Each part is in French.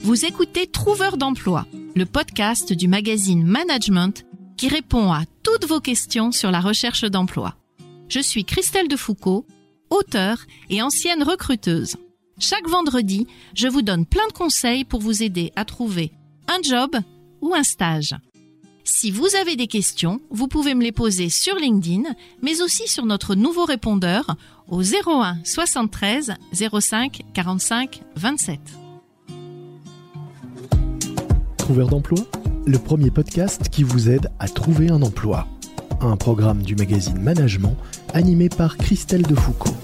Vous écoutez Trouveur d'emploi, le podcast du magazine Management qui répond à toutes vos questions sur la recherche d'emploi. Je suis Christelle Defoucault, auteure et ancienne recruteuse. Chaque vendredi, je vous donne plein de conseils pour vous aider à trouver un job ou un stage. Si vous avez des questions, vous pouvez me les poser sur LinkedIn, mais aussi sur notre nouveau répondeur au 01 73 05 45 27. Trouveur d'emploi, le premier podcast qui vous aide à trouver un emploi. Un programme du magazine Management animé par Christelle Defoucault.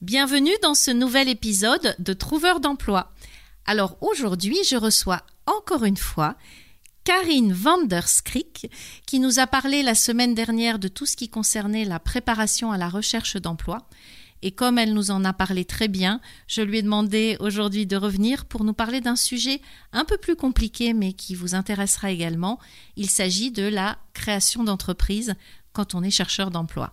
Bienvenue dans ce nouvel épisode de Trouveur d'emploi. Alors aujourd'hui, je reçois encore une fois Karine Vanderskrik, qui nous a parlé la semaine dernière de tout ce qui concernait la préparation à la recherche d'emploi. Et comme elle nous en a parlé très bien, je lui ai demandé aujourd'hui de revenir pour nous parler d'un sujet un peu plus compliqué mais qui vous intéressera également. Il s'agit de la création d'entreprise quand on est chercheur d'emploi.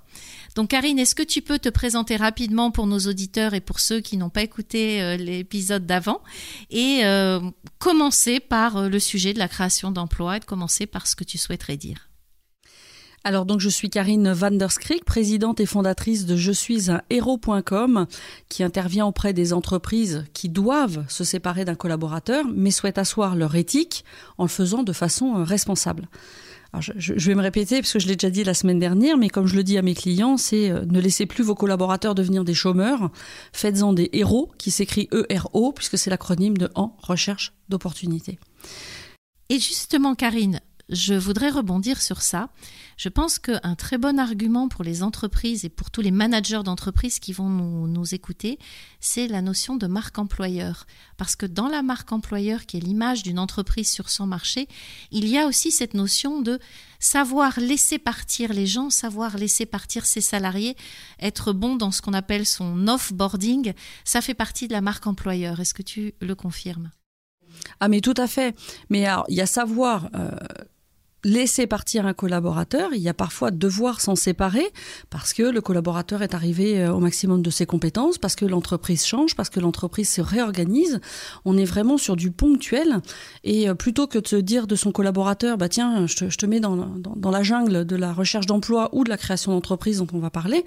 Donc Karine, est-ce que tu peux te présenter rapidement pour nos auditeurs et pour ceux qui n'ont pas écouté euh, l'épisode d'avant et euh, commencer par euh, le sujet de la création d'emploi et de commencer par ce que tu souhaiterais dire? Alors donc je suis Karine Vanderskrik, présidente et fondatrice de je suis un héros.com qui intervient auprès des entreprises qui doivent se séparer d'un collaborateur mais souhaitent asseoir leur éthique en le faisant de façon responsable je, vais me répéter parce que je l'ai déjà dit la semaine dernière, mais comme je le dis à mes clients, c'est euh, ne laissez plus vos collaborateurs devenir des chômeurs, faites-en des héros, qui s'écrit E-R-O, puisque c'est l'acronyme de En recherche d'opportunités. Et justement, Karine, je voudrais rebondir sur ça. Je pense qu'un très bon argument pour les entreprises et pour tous les managers d'entreprises qui vont nous, écouter, c'est la notion de marque employeur. Parce que dans la marque employeur, qui est l'image d'une entreprise sur son marché, il y a aussi cette notion de savoir laisser partir les gens, savoir laisser partir ses salariés, être bon dans ce qu'on appelle son off-boarding, ça fait partie de la marque employeur. Est-ce que tu le confirmes? Ah mais tout à fait. Mais il y a savoir euh, laisser partir un collaborateur, il y a parfois devoir s'en séparer parce que le collaborateur est arrivé euh, au maximum de ses compétences, parce que l'entreprise change, parce que l'entreprise se réorganise. On est vraiment sur du ponctuel et euh, plutôt que de se dire de son collaborateur, bah tiens, je te, mets dans, la jungle de la recherche d'emploi ou de la création d'entreprise dont on va parler,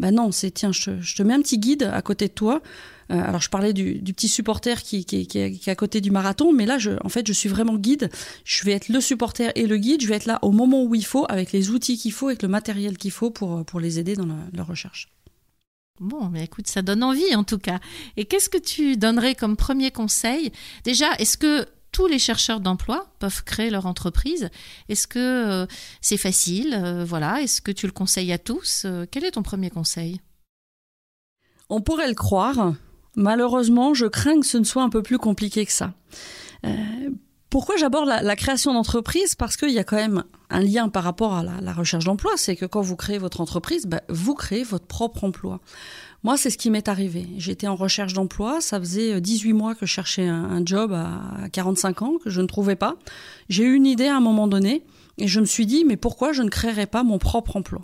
bah non, c'est tiens, je, je te mets un petit guide à côté de toi euh, alors je parlais du, petit supporter qui, est à côté du marathon, mais là, je, en fait, je suis vraiment guide. Je vais être le supporter et le guide. Je vais être là au moment où il faut, avec les outils qu'il faut, avec le matériel qu'il faut pour, pour les aider dans leur recherche. Bon, mais écoute, ça donne envie en tout cas. Et qu'est-ce que tu donnerais comme premier conseil? Déjà, est-ce que tous les chercheurs d'emploi peuvent créer leur entreprise? Est-ce que euh, c'est facile? Euh, Voilà. Est-ce que tu le conseilles à tous? Quel est ton premier conseil? On pourrait le croire, Malheureusement, je crains que ce ne soit un peu plus compliqué que ça. Euh, pourquoi j'aborde la, création d'entreprise? Parce qu'il y a quand même un lien par rapport à la, recherche d'emploi. C'est que quand vous créez votre entreprise, bah, vous créez votre propre emploi. Moi, c'est ce qui m'est arrivé. J'étais en recherche d'emploi. Ça faisait 18 mois que je cherchais un, un job à 45 ans, que je ne trouvais pas. J'ai eu une idée à un moment donné et je me suis dit, mais pourquoi je ne créerais pas mon propre emploi?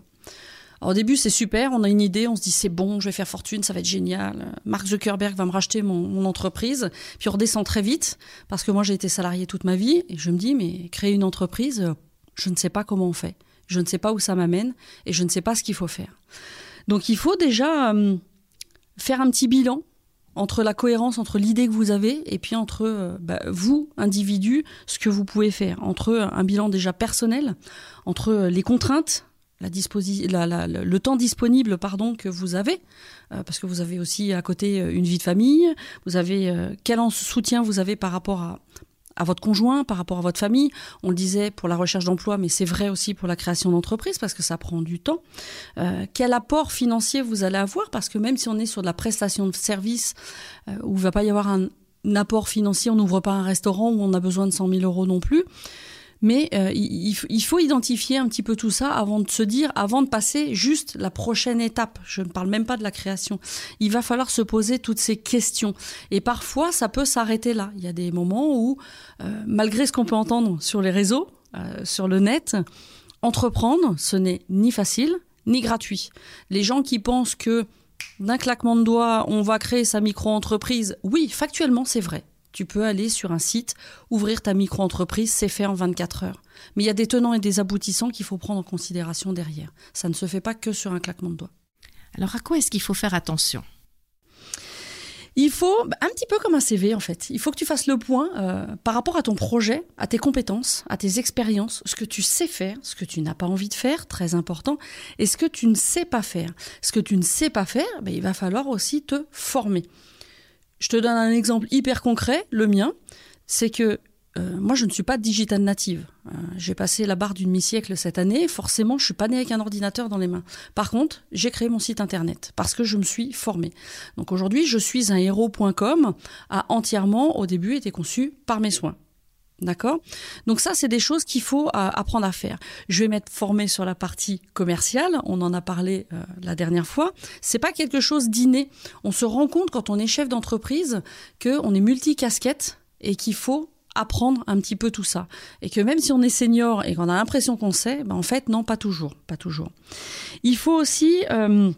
Au début, c'est super, on a une idée, on se dit c'est bon, je vais faire fortune, ça va être génial. Mark Zuckerberg va me racheter mon, entreprise. Puis on redescend très vite, parce que moi j'ai été salarié toute ma vie, et je me dis, mais créer une entreprise, je ne sais pas comment on fait. Je ne sais pas où ça m'amène, et je ne sais pas ce qu'il faut faire. Donc il faut déjà euh, faire un petit bilan entre la cohérence entre l'idée que vous avez et puis entre euh, bah, vous, individu, ce que vous pouvez faire. Entre un bilan déjà personnel, entre les contraintes le temps disponible pardon que vous avez euh, parce que vous avez aussi à côté euh, une vie de famille vous avez euh, quel soutien vous avez par rapport à, votre conjoint, par rapport à votre famille. On le disait pour la recherche d'emploi, mais c'est vrai aussi pour la création d'entreprise parce que ça prend du temps. quel apport financier vous allez avoir? Parce que même si on est sur de la prestation de service où il va pas y avoir un, un apport financier, on n'ouvre pas un restaurant où on a besoin de 100 000 euros non plus. Mais euh, il, faut identifier un petit peu tout ça avant de se dire, avant de passer juste la prochaine étape. Je ne parle même pas de la création. Il va falloir se poser toutes ces questions. Et parfois, ça peut s'arrêter là. Il y a des moments où, euh, malgré ce qu'on peut entendre sur les réseaux, euh, sur le net, entreprendre, ce n'est ni facile ni gratuit. Les gens qui pensent que d'un claquement de doigts, on va créer sa micro-entreprise. Oui, factuellement, c'est vrai. Tu peux aller sur un site, ouvrir ta micro-entreprise, c'est fait en 24 heures. Mais il y a des tenants et des aboutissants qu'il faut prendre en considération derrière. Ça ne se fait pas que sur un claquement de doigts. Alors à quoi est-ce qu'il faut faire attention? Il faut, un petit peu comme un CV en fait, il faut que tu fasses le point euh, par rapport à ton projet, à tes compétences, à tes expériences, ce que tu sais faire, ce que tu n'as pas envie de faire, très important, et ce que tu ne sais pas faire. Ce que tu ne sais pas faire, ben, il va falloir aussi te former. Je te donne un exemple hyper concret, le mien, c'est que euh, moi, je ne suis pas digital native. Euh, j'ai passé la barre d'une mi-siècle cette année. Forcément, je suis pas née avec un ordinateur dans les mains. Par contre, j'ai créé mon site internet parce que je me suis formée. Donc aujourd'hui, je suis un héros.com a entièrement, au début, été conçu par mes soins. D'accord? Donc ça, c'est des choses qu'il faut euh, apprendre à faire. Je vais m'être formée sur la partie commerciale. On en a parlé la dernière fois. C'est pas quelque chose d'inné. On se rend compte quand on est chef d'entreprise qu'on est multicasquette et qu'il faut apprendre un petit peu tout ça. Et que même si on est senior et qu'on a l'impression qu'on sait, ben en fait, non, pas toujours. Pas toujours. Il faut aussi... Euh,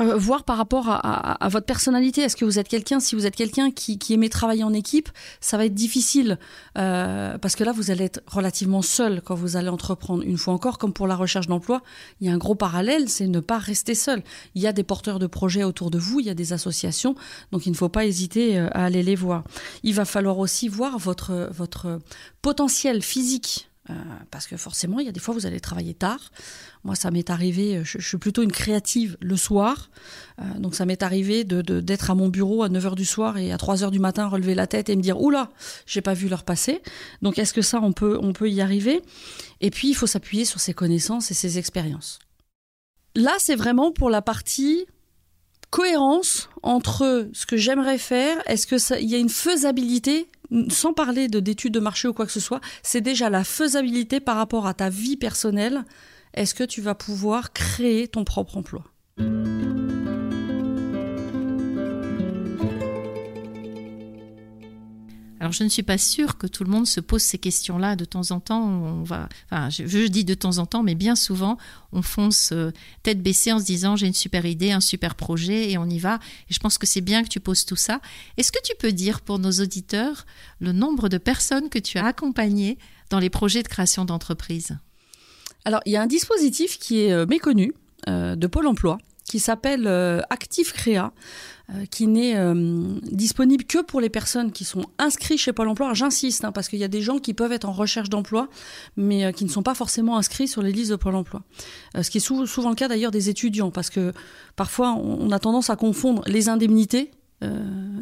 euh, voir par rapport à, votre personnalité. Est-ce que vous êtes quelqu'un, si vous êtes quelqu'un qui, qui, aimait travailler en équipe, ça va être difficile euh, parce que là, vous allez être relativement seul quand vous allez entreprendre. Une fois encore, comme pour la recherche d'emploi, il y a un gros parallèle, c'est ne pas rester seul. Il y a des porteurs de projets autour de vous, il y a des associations, donc il ne faut pas hésiter euh, à aller les voir. Il va falloir aussi voir votre, votre potentiel physique euh, parce que forcément, il y a des fois, vous allez travailler tard. Moi, ça m'est arrivé, je, suis plutôt une créative le soir. Euh, donc, ça m'est arrivé d'être de, d'être à mon bureau à 9h du soir et à 3h du matin, relever la tête et me dire Oula, j'ai pas vu l'heure passer. Donc, est-ce que ça, on peut, on peut y arriver? Et puis, il faut s'appuyer sur ses connaissances et ses expériences. Là, c'est vraiment pour la partie cohérence entre ce que j'aimerais faire, est-ce qu'il y a une faisabilité sans parler de d'études de marché ou quoi que ce soit, c'est déjà la faisabilité par rapport à ta vie personnelle. Est-ce que tu vas pouvoir créer ton propre emploi? Alors je ne suis pas sûre que tout le monde se pose ces questions-là de temps en temps. On va, je, dis de temps en temps, mais bien souvent, on fonce euh, tête baissée en se disant j'ai une super idée, un super projet et on y va. Et je pense que c'est bien que tu poses tout ça. Est-ce que tu peux dire pour nos auditeurs le nombre de personnes que tu as accompagnées dans les projets de création d'entreprise? Alors il y a un dispositif qui est euh, méconnu euh, de Pôle Emploi qui s'appelle Active Créa. Euh, qui n'est euh, disponible que pour les personnes qui sont inscrites chez Pôle Emploi. J'insiste, hein, parce qu'il y a des gens qui peuvent être en recherche d'emploi, mais euh, qui ne sont pas forcément inscrits sur les listes de Pôle Emploi. ce qui est souvent le cas d'ailleurs des étudiants, parce que parfois on a tendance à confondre les indemnités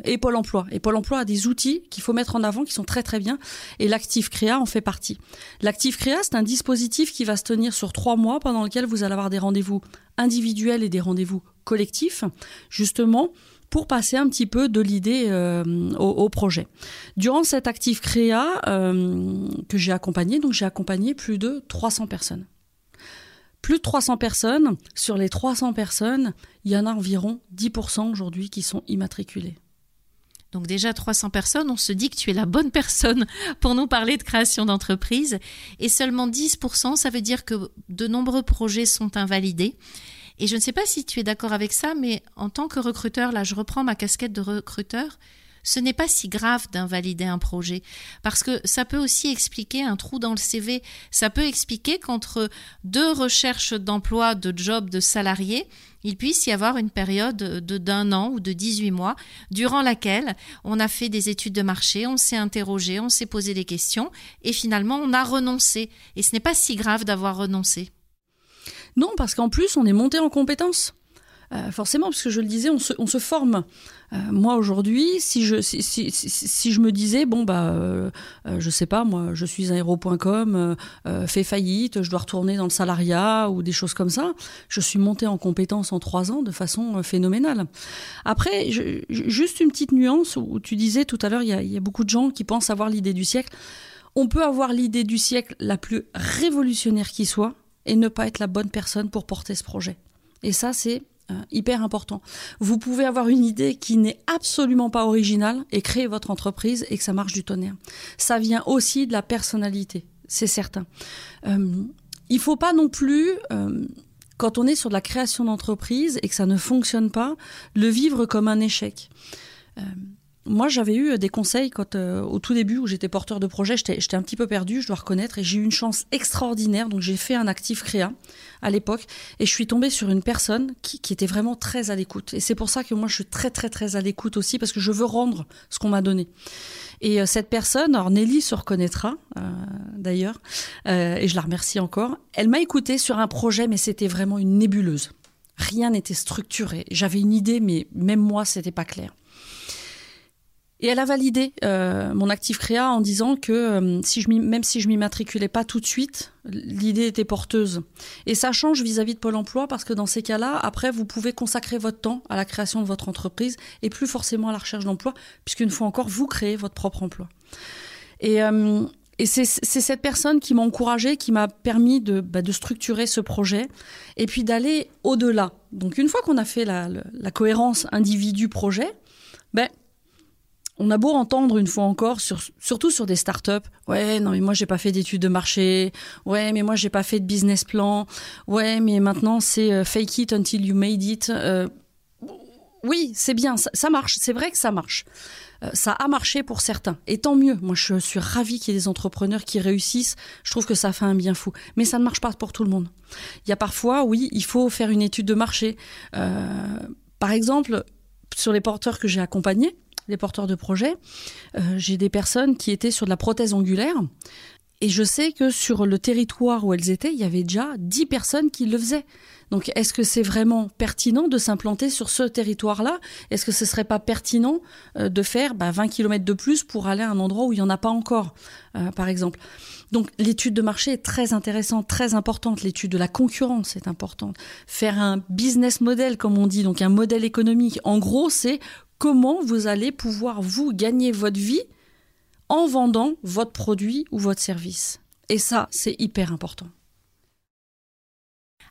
et Pôle emploi. Et Pôle emploi a des outils qu'il faut mettre en avant qui sont très très bien. Et l'actif créa en fait partie. L'actif créa, c'est un dispositif qui va se tenir sur trois mois pendant lequel vous allez avoir des rendez-vous individuels et des rendez-vous collectifs, justement pour passer un petit peu de l'idée euh, au, projet. Durant cet actif créa euh, que j'ai accompagné, donc j'ai accompagné plus de 300 personnes. Plus de 300 personnes, sur les 300 personnes, il y en a environ 10% aujourd'hui qui sont immatriculées. Donc déjà 300 personnes, on se dit que tu es la bonne personne pour nous parler de création d'entreprise. Et seulement 10%, ça veut dire que de nombreux projets sont invalidés. Et je ne sais pas si tu es d'accord avec ça, mais en tant que recruteur, là je reprends ma casquette de recruteur, ce n'est pas si grave d'invalider un projet parce que ça peut aussi expliquer un trou dans le CV. Ça peut expliquer qu'entre deux recherches d'emploi, de job, de salariés, il puisse y avoir une période de d'un an ou de 18 mois durant laquelle on a fait des études de marché, on s'est interrogé, on s'est posé des questions et finalement on a renoncé. Et ce n'est pas si grave d'avoir renoncé. Non, parce qu'en plus, on est monté en compétences. Euh, forcément, parce que je le disais, on se forme. Euh, moi aujourd'hui, si je si, si, si, je me disais bon bah euh, je sais pas moi, je suis un héros.com, fait faillite, je dois retourner dans le salariat ou des choses comme ça, je suis monté en compétences en trois ans de façon phénoménale. Après, juste une petite nuance où tu disais tout à l'heure, il y a, y a beaucoup de gens qui pensent avoir l'idée du siècle. On peut avoir l'idée du siècle la plus révolutionnaire qui soit et ne pas être la bonne personne pour porter ce projet. Et ça, c'est euh, hyper important. Vous pouvez avoir une idée qui n'est absolument pas originale et créer votre entreprise et que ça marche du tonnerre. Ça vient aussi de la personnalité, c'est certain. Euh, il faut pas non plus, euh, quand on est sur de la création d'entreprise et que ça ne fonctionne pas, le vivre comme un échec. Euh, moi, j'avais eu des conseils quand, euh, au tout début où j'étais porteur de projet, j'étais un petit peu perdu, je dois reconnaître, et j'ai eu une chance extraordinaire. Donc, j'ai fait un actif créa à l'époque, et je suis tombée sur une personne qui, était vraiment très à l'écoute. Et c'est pour ça que moi, je suis très, très, très à l'écoute aussi, parce que je veux rendre ce qu'on m'a donné. Et euh, cette personne, alors Nelly se reconnaîtra euh, d'ailleurs, euh, et je la remercie encore, elle m'a écouté sur un projet, mais c'était vraiment une nébuleuse. Rien n'était structuré. J'avais une idée, mais même moi, c'était pas clair. Et elle a validé euh, mon actif créa en disant que euh, si je même si je m'y matriculais pas tout de suite, l'idée était porteuse. Et ça change vis-à-vis de Pôle Emploi parce que dans ces cas-là, après, vous pouvez consacrer votre temps à la création de votre entreprise et plus forcément à la recherche d'emploi, puisqu'une fois encore, vous créez votre propre emploi. Et, euh, c'est cette personne qui m'a encouragé, qui m'a permis de, bah, de, structurer ce projet et puis d'aller au-delà. Donc une fois qu'on a fait la cohérence individu-projet, ben, on a beau entendre une fois encore, surtout sur des startups, ouais, non mais moi j'ai pas fait d'études de marché, ouais, mais moi j'ai pas fait de business plan, ouais, mais maintenant c'est euh, fake it until you made it. Euh, oui, c'est bien, ça, marche, c'est vrai que ça marche. Euh, ça a marché pour certains, et tant mieux. Moi je suis ravie qu'il y ait des entrepreneurs qui réussissent. Je trouve que ça fait un bien fou, mais ça ne marche pas pour tout le monde. Il y a parfois, oui, il faut faire une étude de marché. par exemple, sur les porteurs que j'ai accompagnés les porteurs de projets, euh, j'ai des personnes qui étaient sur de la prothèse angulaire. Et je sais que sur le territoire où elles étaient, il y avait déjà 10 personnes qui le faisaient. Donc est-ce que c'est vraiment pertinent de s'implanter sur ce territoire-là? Est-ce que ce serait pas pertinent euh, de faire 20 bah, km de plus pour aller à un endroit où il n'y en a pas encore, euh, par exemple? Donc l'étude de marché est très intéressante, très importante. L'étude de la concurrence est importante. Faire un business model, comme on dit, donc un modèle économique. En gros, c'est comment vous allez pouvoir vous gagner votre vie en vendant votre produit ou votre service. Et ça, c'est hyper important.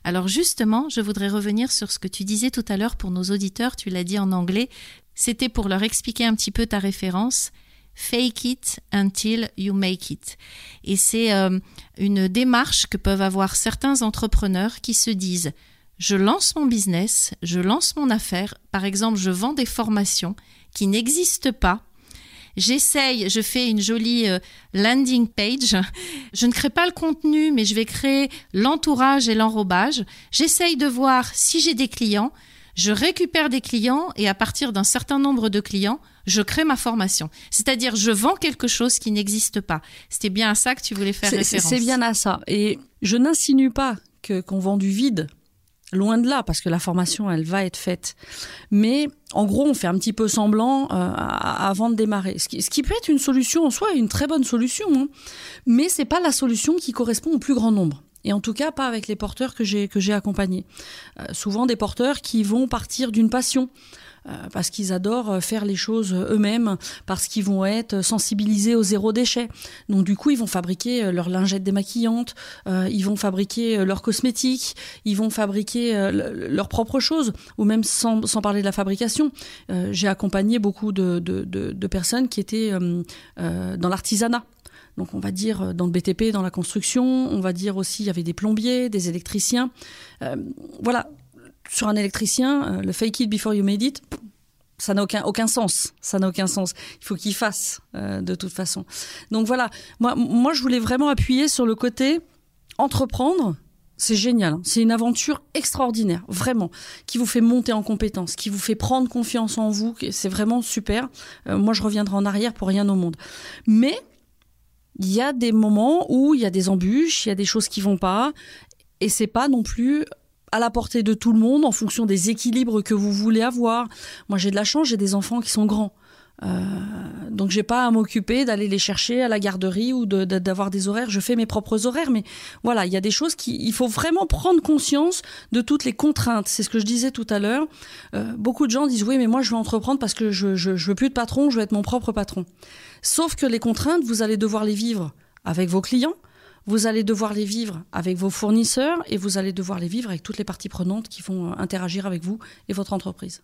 Alors justement, je voudrais revenir sur ce que tu disais tout à l'heure pour nos auditeurs, tu l'as dit en anglais, c'était pour leur expliquer un petit peu ta référence. Fake it until you make it. Et c'est euh, une démarche que peuvent avoir certains entrepreneurs qui se disent je lance mon business, je lance mon affaire. Par exemple, je vends des formations qui n'existent pas. J'essaye, je fais une jolie euh, landing page. Je ne crée pas le contenu, mais je vais créer l'entourage et l'enrobage. J'essaye de voir si j'ai des clients. Je récupère des clients et à partir d'un certain nombre de clients, je crée ma formation. C'est-à-dire, je vends quelque chose qui n'existe pas. C'était bien à ça que tu voulais faire référence. C'est bien à ça. Et je n'insinue pas qu'on vend du vide Loin de là, parce que la formation, elle va être faite. Mais en gros, on fait un petit peu semblant euh, avant de démarrer. Ce qui, peut être une solution en soi, une très bonne solution. Hein. Mais c'est pas la solution qui correspond au plus grand nombre. Et en tout cas, pas avec les porteurs que j'ai que j'ai accompagnés. Euh, souvent des porteurs qui vont partir d'une passion. Euh, parce qu'ils adorent euh, faire les choses eux-mêmes, parce qu'ils vont être sensibilisés au zéro déchet. Donc du coup, ils vont fabriquer euh, leurs lingettes démaquillantes, ils vont fabriquer leurs cosmétiques, ils vont fabriquer leurs propres choses, ou même sans, sans parler de la fabrication. J'ai accompagné beaucoup de, de, de, personnes qui étaient dans l'artisanat. Donc on va dire dans le BTP, dans la construction, on va dire aussi il y avait des plombiers, des électriciens. Euh, voilà, sur un électricien, euh, le fake it before you made it, ça n'a aucun, aucun sens. Ça n'a aucun sens. Il faut qu'il fasse euh, de toute façon. Donc voilà, moi, moi je voulais vraiment appuyer sur le côté entreprendre. C'est génial, hein. c'est une aventure extraordinaire, vraiment, qui vous fait monter en compétence, qui vous fait prendre confiance en vous, c'est vraiment super. Euh, moi, je reviendrai en arrière pour rien au monde. Mais il y a des moments où il y a des embûches, il y a des choses qui vont pas, et c'est pas non plus à la portée de tout le monde en fonction des équilibres que vous voulez avoir. Moi, j'ai de la chance, j'ai des enfants qui sont grands. Euh, donc j'ai pas à m'occuper d'aller les chercher à la garderie ou d'avoir des horaires. Je fais mes propres horaires, mais voilà, il y a des choses qui, il faut vraiment prendre conscience de toutes les contraintes. C'est ce que je disais tout à l'heure. Euh, beaucoup de gens disent oui, mais moi je veux entreprendre parce que je, je, je veux plus de patron, je veux être mon propre patron. Sauf que les contraintes, vous allez devoir les vivre avec vos clients, vous allez devoir les vivre avec vos fournisseurs et vous allez devoir les vivre avec toutes les parties prenantes qui vont euh, interagir avec vous et votre entreprise.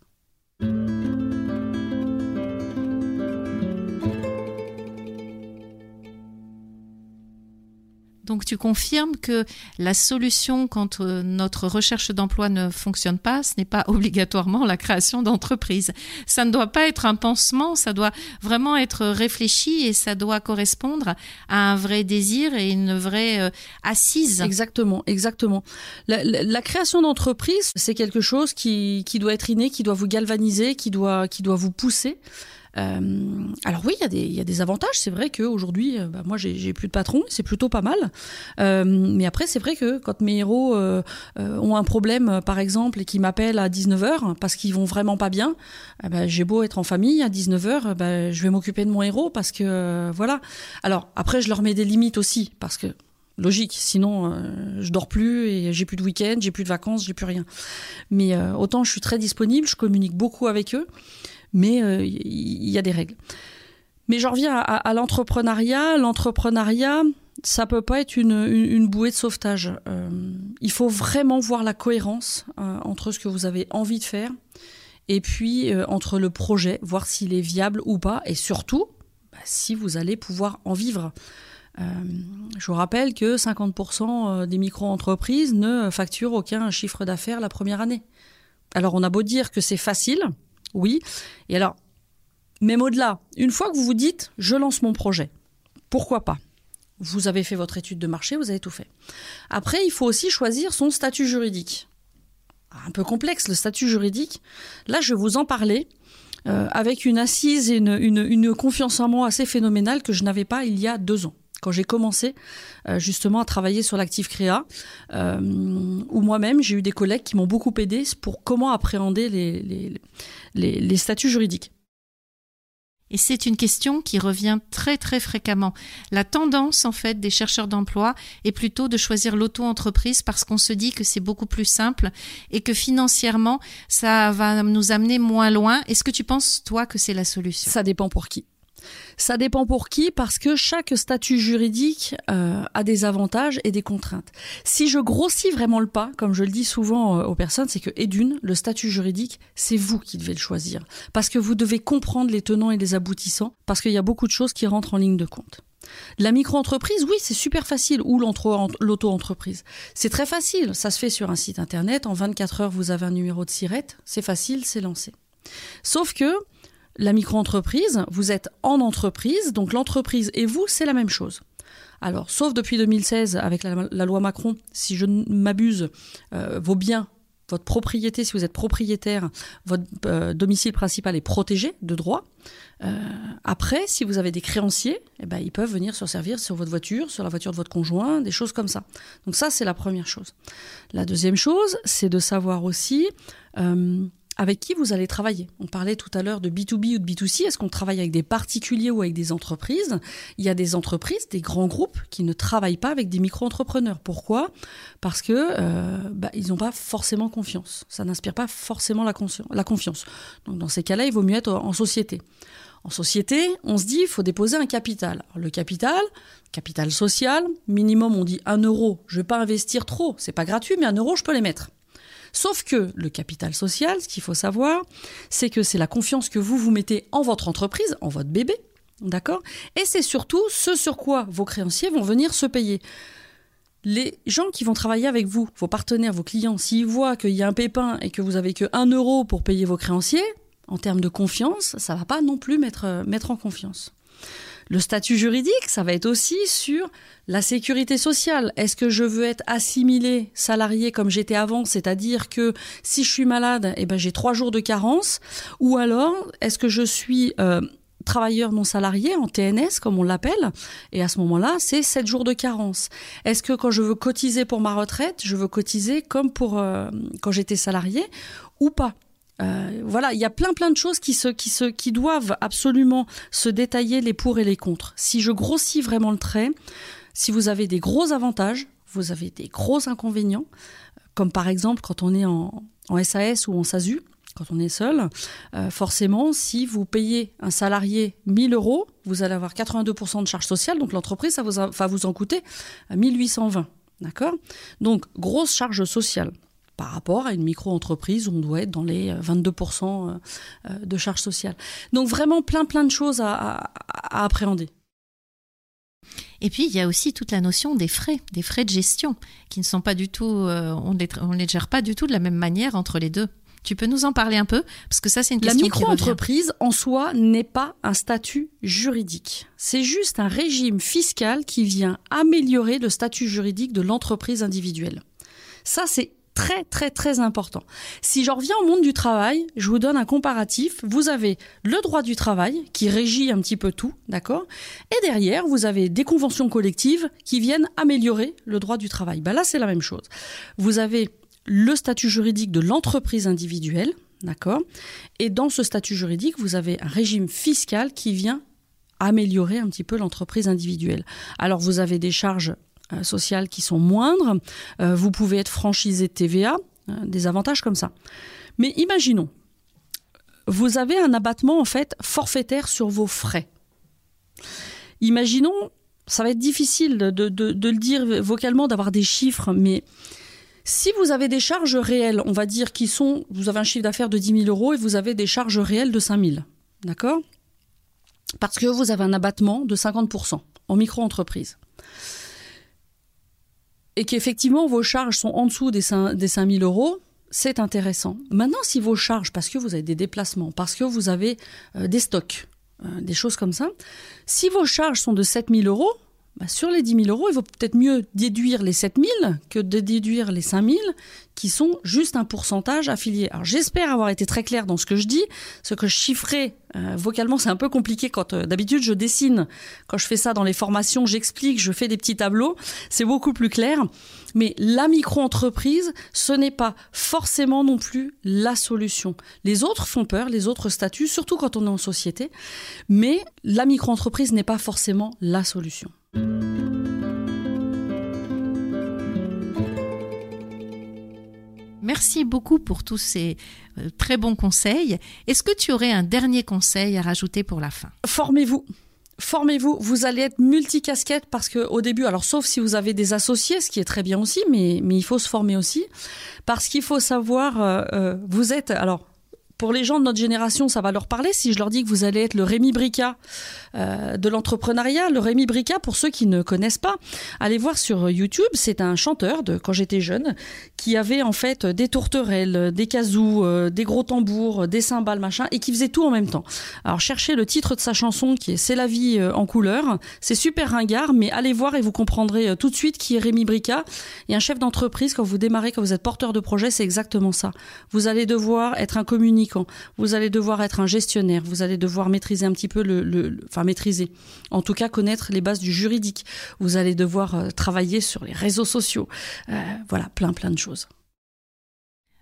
Donc tu confirmes que la solution quand euh, notre recherche d'emploi ne fonctionne pas, ce n'est pas obligatoirement la création d'entreprise. Ça ne doit pas être un pansement, ça doit vraiment être réfléchi et ça doit correspondre à un vrai désir et une vraie euh, assise. Exactement, exactement. La, la- création d'entreprise, c'est quelque chose qui, qui doit être inné, qui doit vous galvaniser, qui doit, qui doit vous pousser. Euh, alors oui, il y, a des- avantages. C'est vrai qu'aujourd'hui, euh, bah, moi, j'ai plus de patron, c'est plutôt pas mal. Euh, mais après, c'est vrai que quand mes héros ont un problème, par exemple, et qui m'appellent à 19h parce qu'ils vont vraiment pas bien, eh ben, j'ai beau être en famille, à 19h, ben, je vais m'occuper de mon héros parce que, voilà. Alors après, je leur mets des limites aussi parce que logique, sinon je dors plus et j'ai plus de week-end, j'ai plus de vacances, j'ai plus rien. Mais autant je suis très disponible, je communique beaucoup avec eux, mais euh, il y, y a des règles. Mais j'en reviens à, l'entrepreneuriat. L'entrepreneuriat, ça peut pas être une, bouée de sauvetage. Euh, il faut vraiment voir la cohérence euh, entre ce que vous avez envie de faire et puis euh, entre le projet, voir s'il est viable ou pas, et surtout bah, si vous allez pouvoir en vivre. Euh, je vous rappelle que 50% des micro-entreprises ne facturent aucun chiffre d'affaires la première année. Alors on a beau dire que c'est facile, oui. Et alors, même au-delà, une fois que vous vous dites, je lance mon projet, pourquoi pas? Vous avez fait votre étude de marché, vous avez tout fait. Après, il faut aussi choisir son statut juridique. Un peu complexe le statut juridique. Là, je vous en parler euh, avec une assise et une confiance en moi assez phénoménale que je n'avais pas il y a deux ans quand j'ai commencé euh, justement à travailler sur l'actif créa, euh, où moi-même j'ai eu des collègues qui m'ont beaucoup aidé pour comment appréhender les, les, les, les statuts juridiques. Et c'est une question qui revient très très fréquemment. La tendance en fait des chercheurs d'emploi est plutôt de choisir l'auto-entreprise parce qu'on se dit que c'est beaucoup plus simple et que financièrement ça va nous amener moins loin. Est-ce que tu penses toi que c'est la solution? Ça dépend pour qui. Ça dépend pour qui parce que chaque statut juridique euh, a des avantages et des contraintes. Si je grossis vraiment le pas, comme je le dis souvent euh, aux personnes, c'est que et d'une, le statut juridique, c'est vous qui devez le choisir parce que vous devez comprendre les tenants et les aboutissants parce qu'il y a beaucoup de choses qui rentrent en ligne de compte. La micro-entreprise, oui, c'est super facile. Ou l'auto-entreprise. C'est très facile. Ça se fait sur un site internet. En 24 heures, vous avez un numéro de SIRET. C'est facile, c'est lancé. Sauf que la micro-entreprise, vous êtes en entreprise, donc l'entreprise et vous, c'est la même chose. Alors, sauf depuis 2016, avec la, loi Macron, si je ne m'abuse, euh, vos biens, votre propriété, si vous êtes propriétaire, votre euh, domicile principal est protégé de droit. Euh, après, si vous avez des créanciers, eh ben, ils peuvent venir se servir sur votre voiture, sur la voiture de votre conjoint, des choses comme ça. Donc ça, c'est la première chose. La deuxième chose, c'est de savoir aussi avec qui vous allez travailler. On parlait tout à l'heure de B2B ou de B2C. Est-ce qu'on travaille avec des particuliers ou avec des entreprises? Il y a des entreprises, des grands groupes qui ne travaillent pas avec des micro-entrepreneurs. Pourquoi? Parce que euh, bah, ils n'ont pas forcément confiance. Ça n'inspire pas forcément la, confiance. Donc dans ces cas-là, il vaut mieux être en société. En société, on se dit il faut déposer un capital. Le capital, capital social, minimum on dit 1 euro. Je ne vais pas investir trop, c'est pas gratuit, mais 1 euro je peux les mettre. Sauf que le capital social, ce qu'il faut savoir, c'est que c'est la confiance que vous vous mettez en votre entreprise, en votre bébé, d'accord? Et c'est surtout ce sur quoi vos créanciers vont venir se payer. Les gens qui vont travailler avec vous, vos partenaires, vos clients, s'ils voient qu'il y a un pépin et que vous avez que 1 euro pour payer vos créanciers, en termes de confiance, ça va pas non plus mettre, mettre en confiance. Le statut juridique, ça va être aussi sur la sécurité sociale. Est-ce que je veux être assimilé salarié comme j'étais avant, c'est-à-dire que si je suis malade, eh ben j'ai trois jours de carence, ou alors est-ce que je suis euh, travailleur non salarié en TNS comme on l'appelle, et à ce moment-là, c'est sept jours de carence. Est-ce que quand je veux cotiser pour ma retraite, je veux cotiser comme pour euh, quand j'étais salarié ou pas? Euh, voilà, il y a plein plein de choses qui se, qui se, qui doivent absolument se détailler les pour et les contre. Si je grossis vraiment le trait, si vous avez des gros avantages, vous avez des gros inconvénients, comme par exemple quand on est en, en SAS ou en SASU, quand on est seul, euh, forcément, si vous payez un salarié 1000 euros, vous allez avoir 82% de charges sociales, donc l'entreprise, ça va vous en coûter 1820. D'accord? Donc, grosse charge sociale par rapport à une micro-entreprise où on doit être dans les 22% de charges sociales. Donc vraiment plein plein de choses à, à, à appréhender. Et puis, il y a aussi toute la notion des frais, des frais de gestion, qui ne sont pas du tout, euh, on ne les, gère pas du tout de la même manière entre les deux. Tu peux nous en parler un peu? Parce que ça, c'est une question La micro-entreprise, en soi, n'est pas un statut juridique. C'est juste un régime fiscal qui vient améliorer le statut juridique de l'entreprise individuelle. Ça, c'est très très très important. Si j'en reviens au monde du travail, je vous donne un comparatif. Vous avez le droit du travail qui régit un petit peu tout, d'accord? Et derrière, vous avez des conventions collectives qui viennent améliorer le droit du travail. Ben là, c'est la même chose. Vous avez le statut juridique de l'entreprise individuelle, d'accord? Et dans ce statut juridique, vous avez un régime fiscal qui vient améliorer un petit peu l'entreprise individuelle. Alors vous avez des charges sociales qui sont moindres. Euh, vous pouvez être franchisé TVA, euh, des avantages comme ça. Mais imaginons, vous avez un abattement en fait forfaitaire sur vos frais. Imaginons, ça va être difficile de, de le dire vocalement, d'avoir des chiffres, mais si vous avez des charges réelles, on va dire qui sont, vous avez un chiffre d'affaires de 10 000 euros et vous avez des charges réelles de 5 000, d'accord? Parce que vous avez un abattement de 50% en micro-entreprise et qu'effectivement vos charges sont en dessous des 5, des 000 euros, c'est intéressant. Maintenant, si vos charges, parce que vous avez des déplacements, parce que vous avez euh, des stocks, euh, des choses comme ça, si vos charges sont de 7 000 euros, bah, sur les 10 000 euros, il vaut peut-être mieux déduire les 7 000 que de déduire les 5 000 qui sont juste un pourcentage affilié. Alors j'espère avoir été très clair dans ce que je dis. Ce que je chiffrais euh, vocalement, c'est un peu compliqué quand euh, d'habitude je dessine. Quand je fais ça dans les formations, j'explique, je fais des petits tableaux. C'est beaucoup plus clair. Mais la micro-entreprise, ce n'est pas forcément non plus la solution. Les autres font peur, les autres statuts, surtout quand on est en société. Mais la micro-entreprise n'est pas forcément la solution. Merci beaucoup pour tous ces euh, très bons conseils. Est-ce que tu aurais un dernier conseil à rajouter pour la fin? Formez-vous. Formez-vous, vous allez être multicasquette parce que au début, alors sauf si vous avez des associés, ce qui est très bien aussi, mais, il faut se former aussi, parce qu'il faut savoir, euh, euh, vous êtes, alors pour les gens de notre génération, ça va leur parler si je leur dis que vous allez être le Rémi Brica euh, de l'entrepreneuriat. Le Rémi Brica, pour ceux qui ne connaissent pas, allez voir sur YouTube. C'est un chanteur de quand j'étais jeune qui avait en fait des tourterelles, des kazoo, euh, des gros tambours, des cymbales, machin, et qui faisait tout en même temps. Alors cherchez le titre de sa chanson qui est C'est la vie euh, en couleur. C'est super ringard, mais allez voir et vous comprendrez tout de suite qui est Rémi Brica. Et un chef d'entreprise, quand vous démarrez, quand vous êtes porteur de projet, c'est exactement ça. Vous allez devoir être un communicant vous allez devoir être un gestionnaire, vous allez devoir maîtriser un petit peu le, enfin maîtriser, en tout cas connaître les bases du juridique. Vous allez devoir euh, travailler sur les réseaux sociaux. Euh, voilà, plein plein de choses.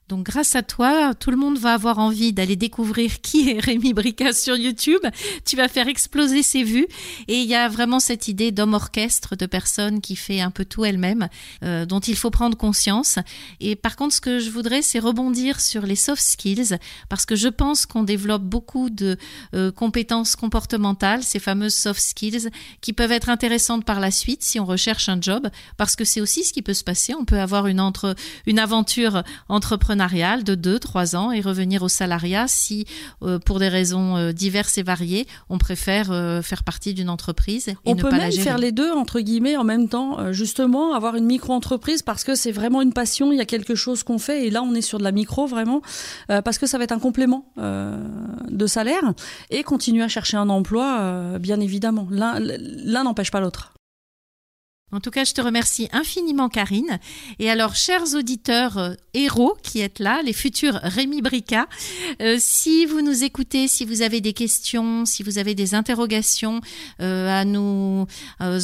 Donc grâce à toi, tout le monde va avoir envie d'aller découvrir qui est Rémi Brica sur YouTube. Tu vas faire exploser ses vues. Et il y a vraiment cette idée d'homme orchestre, de personne qui fait un peu tout elle-même, euh, dont il faut prendre conscience. Et par contre, ce que je voudrais, c'est rebondir sur les soft skills, parce que je pense qu'on développe beaucoup de euh, compétences comportementales, ces fameuses soft skills, qui peuvent être intéressantes par la suite si on recherche un job, parce que c'est aussi ce qui peut se passer. On peut avoir une, entre, une aventure entrepreneuriale de 2-3 ans et revenir au salariat si, euh, pour des raisons euh, diverses et variées, on préfère euh, faire partie d'une entreprise. Et on ne peut pas même faire les deux, entre guillemets, en même temps, justement, avoir une micro-entreprise parce que c'est vraiment une passion, il y a quelque chose qu'on fait et là on est sur de la micro vraiment, parce que ça va être un complément de salaire et continuer à chercher un emploi, bien évidemment. L'un n'empêche pas l'autre. En tout cas, je te remercie infiniment, Karine. Et alors, chers auditeurs euh, héros qui êtes là, les futurs Rémi Brica, euh, si vous nous écoutez, si vous avez des questions, si vous avez des interrogations euh, à nous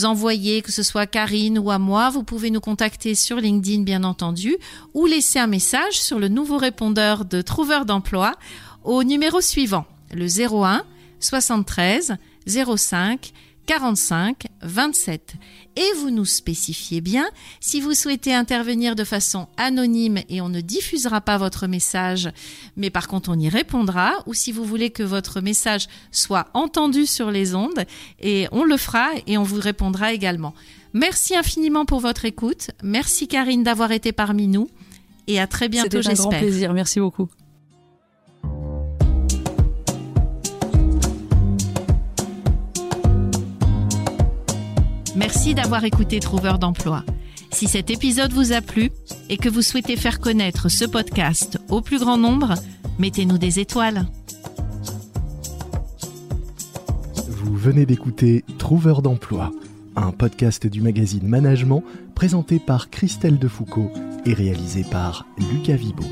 envoyer, que ce soit Karine ou à moi, vous pouvez nous contacter sur LinkedIn, bien entendu, ou laisser un message sur le nouveau répondeur de Trouveur d'emploi au numéro suivant, le 01 73 05 45 27 et vous nous spécifiez bien si vous souhaitez intervenir de façon anonyme et on ne diffusera pas votre message mais par contre on y répondra ou si vous voulez que votre message soit entendu sur les ondes et on le fera et on vous répondra également. Merci infiniment pour votre écoute. Merci Karine d'avoir été parmi nous et à très bientôt j'espère. C'était un grand plaisir. Merci beaucoup. Merci d'avoir écouté Trouveur d'emploi. Si cet épisode vous a plu et que vous souhaitez faire connaître ce podcast au plus grand nombre, mettez-nous des étoiles. Vous venez d'écouter Trouveur d'emploi, un podcast du magazine Management présenté par Christelle Defoucault et réalisé par Lucas Vibo.